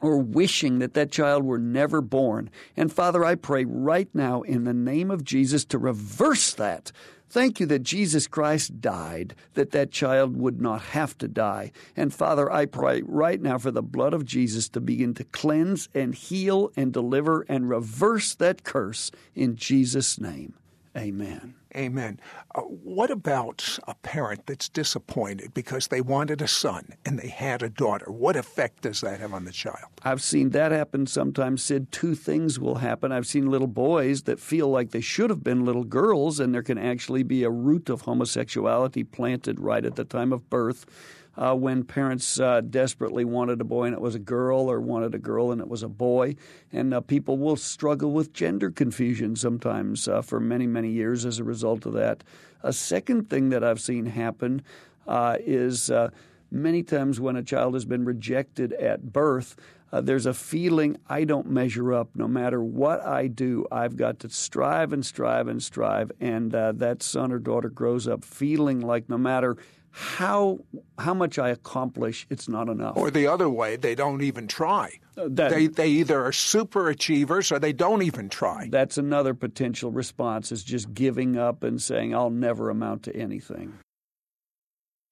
or wishing that that child were never born. And Father, I pray right now in the name of Jesus to reverse that, Thank you that Jesus Christ died, that that child would not have to die. And Father, I pray right now for the blood of Jesus to begin to cleanse and heal and deliver and reverse that curse in Jesus' name. Amen. Amen. Uh, what about a parent that's disappointed because they wanted a son and they had a daughter? What effect does that have on the child? I've seen that happen sometimes. Sid, two things will happen. I've seen little boys that feel like they should have been little girls, and there can actually be a root of homosexuality planted right at the time of birth uh, when parents uh, desperately wanted a boy and it was a girl, or wanted a girl and it was a boy. And uh, people will struggle with gender confusion sometimes uh, for many, many years as a result of that. A second thing that I've seen happen uh, is uh, many times when a child has been rejected at birth, uh, there's a feeling I don't measure up. No matter what I do, I've got to strive and strive and strive. And uh, that son or daughter grows up feeling like no matter how how much I accomplish, it's not enough. Or the other way, they don't even try. Uh, that, they they either are super achievers or they don't even try. That's another potential response is just giving up and saying I'll never amount to anything.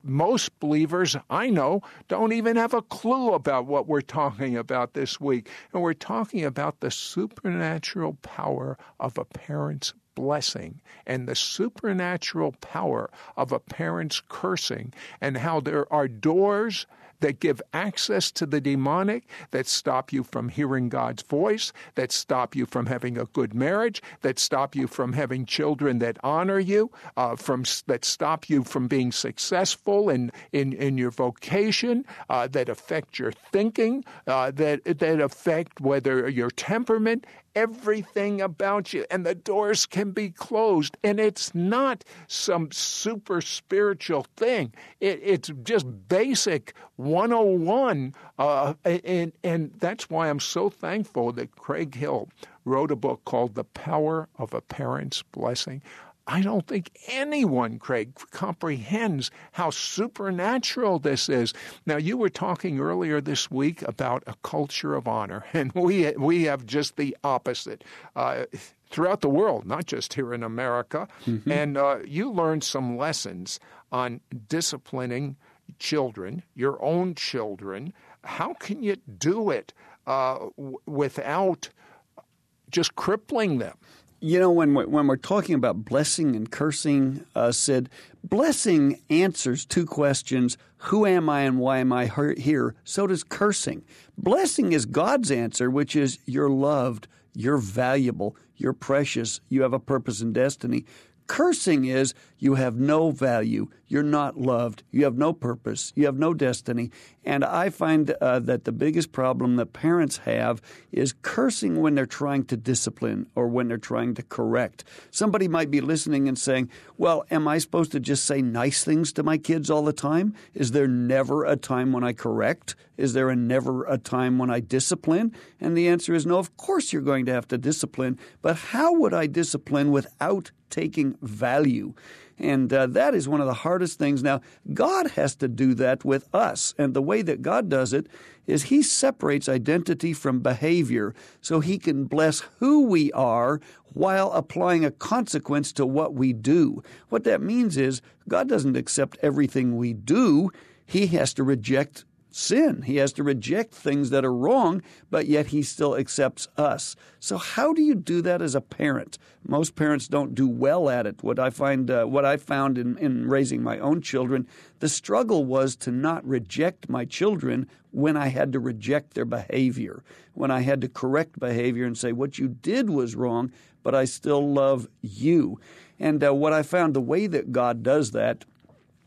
Most believers I know don't even have a clue about what we're talking about this week. And we're talking about the supernatural power of a parent's blessing and the supernatural power of a parent's cursing, and how there are doors that give access to the demonic, that stop you from hearing God's voice, that stop you from having a good marriage, that stop you from having children that honor you, uh, from that stop you from being successful in in, in your vocation, uh, that affect your thinking, uh, that that affect whether your temperament everything about you, and the doors can be closed. And it's not some super spiritual thing, it, it's just basic 101. Uh, and, and that's why I'm so thankful that Craig Hill wrote a book called The Power of a Parent's Blessing. I don't think anyone, Craig, comprehends how supernatural this is. Now, you were talking earlier this week about a culture of honor, and we we have just the opposite. Uh, throughout the world, not just here in America. Mm-hmm. And uh, you learned some lessons on disciplining children, your own children. How can you do it uh, w- without just crippling them? You know, when we're, when we're talking about blessing and cursing, uh, Sid, blessing answers two questions Who am I and why am I here? So does cursing. Blessing is God's answer, which is you're loved, you're valuable, you're precious, you have a purpose and destiny. Cursing is you have no value, you're not loved, you have no purpose, you have no destiny. And I find uh, that the biggest problem that parents have is cursing when they're trying to discipline or when they're trying to correct. Somebody might be listening and saying, Well, am I supposed to just say nice things to my kids all the time? Is there never a time when I correct? Is there a never a time when I discipline? And the answer is no, of course you're going to have to discipline. But how would I discipline without taking value. And uh, that is one of the hardest things. Now, God has to do that with us. And the way that God does it is He separates identity from behavior so He can bless who we are while applying a consequence to what we do. What that means is God doesn't accept everything we do, He has to reject sin. He has to reject things that are wrong, but yet he still accepts us. So how do you do that as a parent? Most parents don't do well at it. What I find, uh, what I found in, in raising my own children, the struggle was to not reject my children when I had to reject their behavior, when I had to correct behavior and say what you did was wrong, but I still love you. And uh, what I found, the way that God does that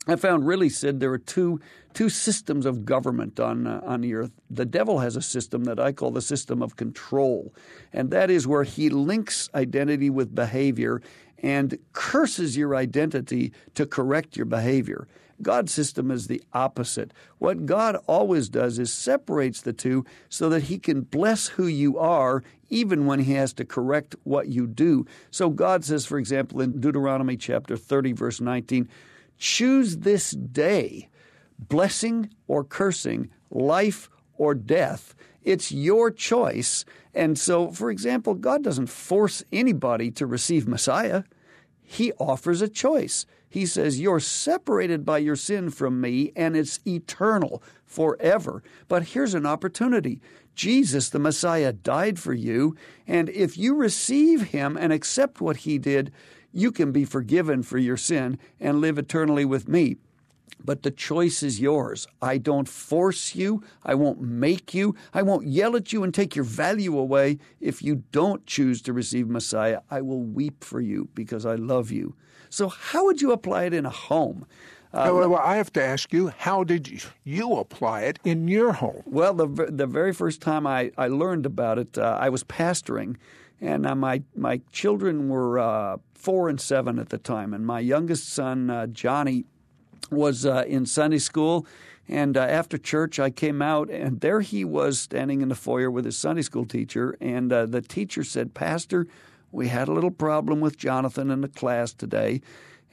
I found really said there are two two systems of government on uh, on the earth. The devil has a system that I call the system of control, and that is where he links identity with behavior and curses your identity to correct your behavior. God's system is the opposite. What God always does is separates the two so that he can bless who you are even when he has to correct what you do. So God says for example in Deuteronomy chapter 30 verse 19 Choose this day blessing or cursing, life or death. It's your choice. And so, for example, God doesn't force anybody to receive Messiah. He offers a choice. He says, You're separated by your sin from me, and it's eternal, forever. But here's an opportunity Jesus, the Messiah, died for you, and if you receive him and accept what he did, you can be forgiven for your sin and live eternally with me. But the choice is yours. I don't force you. I won't make you. I won't yell at you and take your value away. If you don't choose to receive Messiah, I will weep for you because I love you. So, how would you apply it in a home? Uh, well, I have to ask you, how did you, you, apply it in your home? Well, the, the very first time I, I learned about it, uh, I was pastoring, and uh, my, my children were uh, four and seven at the time, and my youngest son uh, Johnny was uh, in Sunday school. And uh, after church, I came out, and there he was standing in the foyer with his Sunday school teacher. And uh, the teacher said, Pastor, we had a little problem with Jonathan in the class today.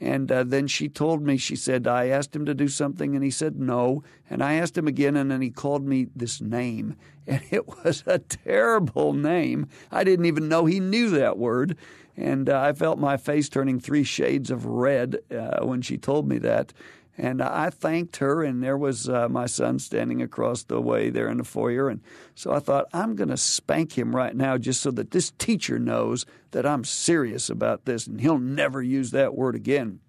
And uh, then she told me, she said, I asked him to do something, and he said no. And I asked him again, and then he called me this name. And it was a terrible name. I didn't even know he knew that word. And uh, I felt my face turning three shades of red uh, when she told me that. And I thanked her, and there was uh, my son standing across the way there in the foyer. And so I thought, I'm going to spank him right now just so that this teacher knows that I'm serious about this, and he'll never use that word again.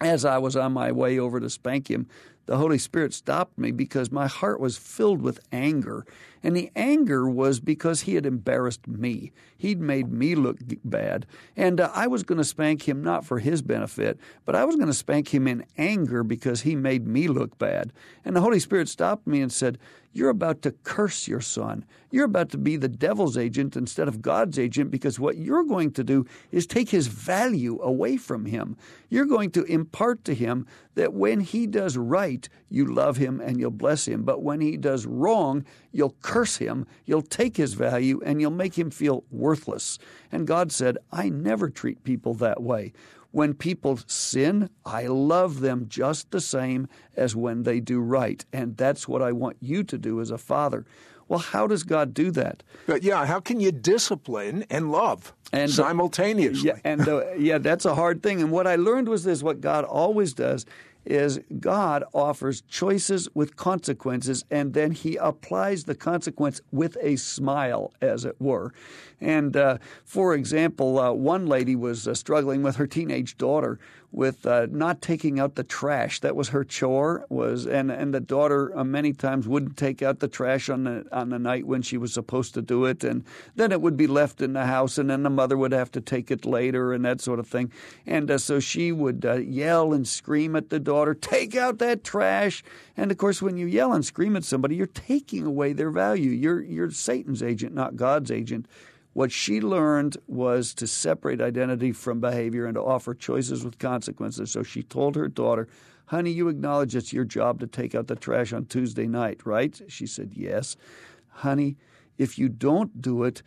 As I was on my way over to spank him, the Holy Spirit stopped me because my heart was filled with anger. And the anger was because he had embarrassed me. He'd made me look bad. And uh, I was going to spank him not for his benefit, but I was going to spank him in anger because he made me look bad. And the Holy Spirit stopped me and said, You're about to curse your son. You're about to be the devil's agent instead of God's agent because what you're going to do is take his value away from him. You're going to impart to him that when he does right, you love him and you'll bless him. But when he does wrong, you'll curse him, you'll take his value, and you'll make him feel worthless. And God said, I never treat people that way. When people sin, I love them just the same as when they do right. And that's what I want you to do as a father. Well, how does God do that? But yeah, how can you discipline and love and, simultaneously? Yeah, and uh, yeah, that's a hard thing. And what I learned was this: what God always does is God offers choices with consequences, and then He applies the consequence with a smile, as it were. And uh, for example, uh, one lady was uh, struggling with her teenage daughter with uh, not taking out the trash. That was her chore. Was and and the daughter uh, many times wouldn't take out the trash on the on the night when she was supposed to do it, and then it would be left in the house, and then the mother would have to take it later, and that sort of thing. And uh, so she would yell and scream at the daughter, "Take out that trash!" And of course, when you yell and scream at somebody, you're taking away their value. You're you're Satan's agent, not God's agent. What she learned was to separate identity from behavior and to offer choices with consequences. So she told her daughter, Honey, you acknowledge it's your job to take out the trash on Tuesday night, right? She said, Yes. Honey, if you don't do it,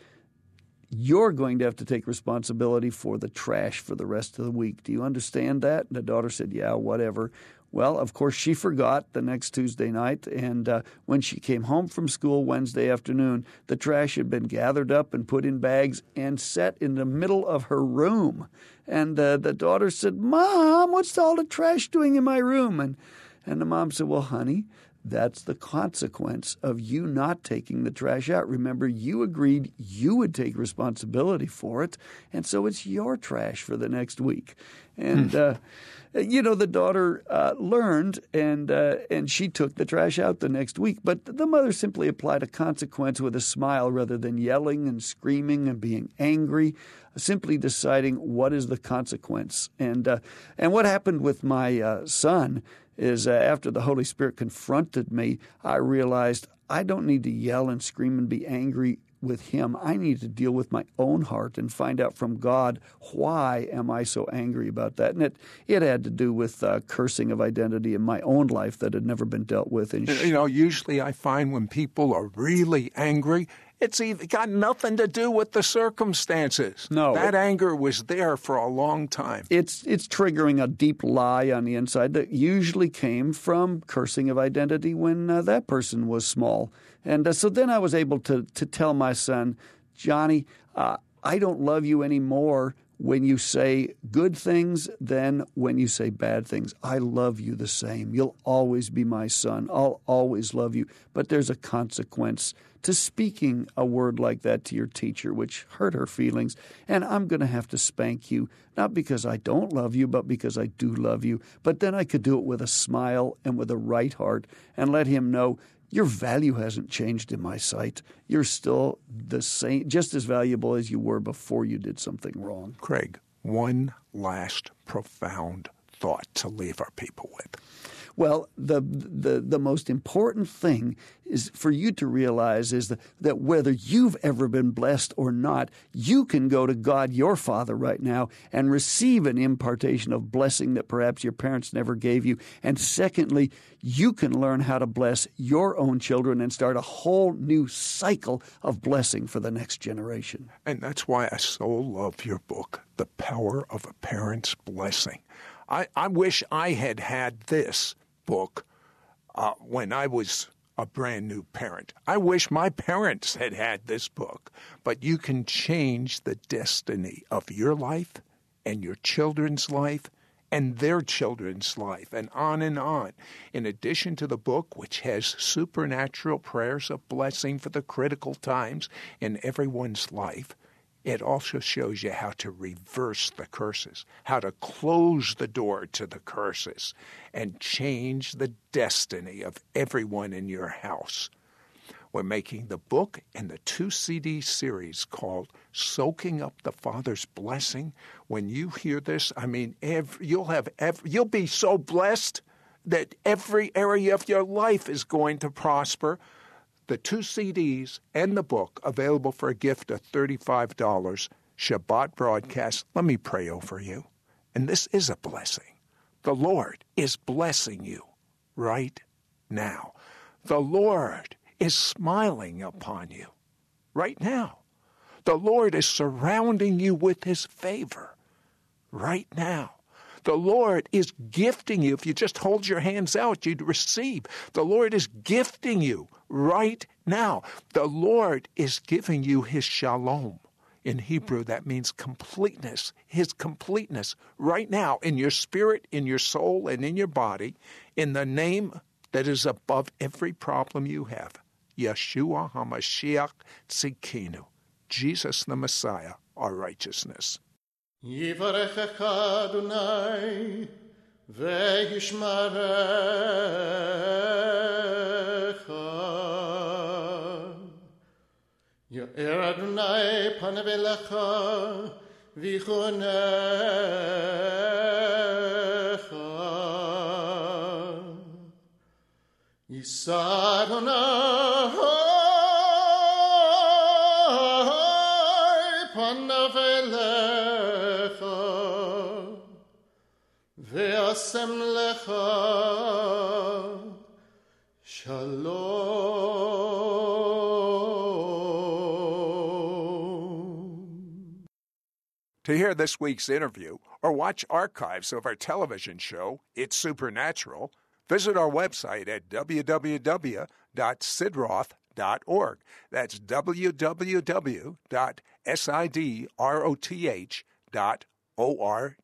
you're going to have to take responsibility for the trash for the rest of the week. Do you understand that? And the daughter said, Yeah, whatever. Well, of course, she forgot the next Tuesday night, and uh, when she came home from school Wednesday afternoon, the trash had been gathered up and put in bags and set in the middle of her room. And uh, the daughter said, "Mom, what's all the trash doing in my room?" And and the mom said, "Well, honey, that's the consequence of you not taking the trash out. Remember, you agreed you would take responsibility for it, and so it's your trash for the next week. And uh, you know, the daughter uh, learned, and uh, and she took the trash out the next week. But the mother simply applied a consequence with a smile rather than yelling and screaming and being angry. Simply deciding what is the consequence, and uh, and what happened with my uh, son is uh, after the Holy Spirit confronted me, I realized I don't need to yell and scream and be angry with him. I need to deal with my own heart and find out from God why am I so angry about that. And it it had to do with uh, cursing of identity in my own life that had never been dealt with. And you know, usually I find when people are really angry, it's got nothing to do with the circumstances. No, that it, anger was there for a long time. It's it's triggering a deep lie on the inside that usually came from cursing of identity when uh, that person was small. And uh, so then I was able to to tell my son, Johnny, uh, I don't love you anymore when you say good things than when you say bad things. I love you the same. You'll always be my son. I'll always love you. But there's a consequence to speaking a word like that to your teacher, which hurt her feelings. And I'm going to have to spank you, not because I don't love you, but because I do love you. But then I could do it with a smile and with a right heart and let him know your value hasn't changed in my sight. You're still the same, just as valuable as you were before you did something wrong. Craig, one last profound thought to leave our people with. Well, the, the, the most important thing is for you to realize is that, that whether you've ever been blessed or not, you can go to God, your Father, right now and receive an impartation of blessing that perhaps your parents never gave you. And secondly, you can learn how to bless your own children and start a whole new cycle of blessing for the next generation. And that's why I so love your book, The Power of a Parent's Blessing. I, I wish I had had this book uh, when I was a brand new parent. I wish my parents had had this book, but you can change the destiny of your life and your children's life and their children's life, and on and on. In addition to the book, which has supernatural prayers of blessing for the critical times in everyone's life, it also shows you how to reverse the curses, how to close the door to the curses, and change the destiny of everyone in your house. We're making the book and the two CD series called Soaking Up the Father's Blessing. When you hear this, I mean, every, you'll have every, you'll be so blessed that every area of your life is going to prosper the two CDs and the book available for a gift of $35. Shabbat broadcast. Let me pray over you. And this is a blessing. The Lord is blessing you right now. The Lord is smiling upon you right now. The Lord is surrounding you with his favor right now. The Lord is gifting you. If you just hold your hands out, you'd receive. The Lord is gifting you right now. The Lord is giving you His shalom. In Hebrew, that means completeness, His completeness right now in your spirit, in your soul, and in your body, in the name that is above every problem you have Yeshua HaMashiach Tzidkenu, Jesus the Messiah, our righteousness. Er Adonai panavelecha vichunecha. Yisa ve'asem lecha shalom. To hear this week's interview or watch archives of our television show, It's Supernatural, visit our website at www.sidroth.org. That's www.sidroth.org.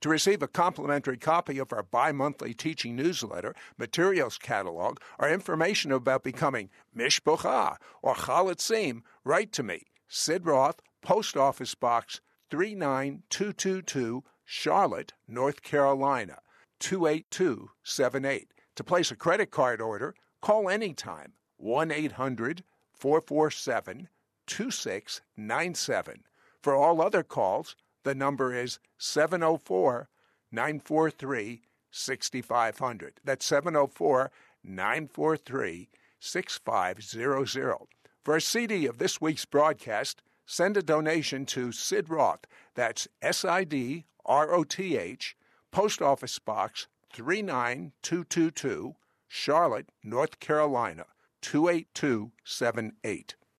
To receive a complimentary copy of our bi monthly teaching newsletter, materials catalog, or information about becoming Mishpocha or Chalutzim, write to me, Sid Roth, Post Office Box 39222, Charlotte, North Carolina 28278. To place a credit card order, call anytime 1 800 447 2697. For all other calls, the number is 704 943 6500. That's 704 943 6500. For a CD of this week's broadcast, send a donation to Sid Roth. That's S I D R O T H, Post Office Box 39222, Charlotte, North Carolina 28278.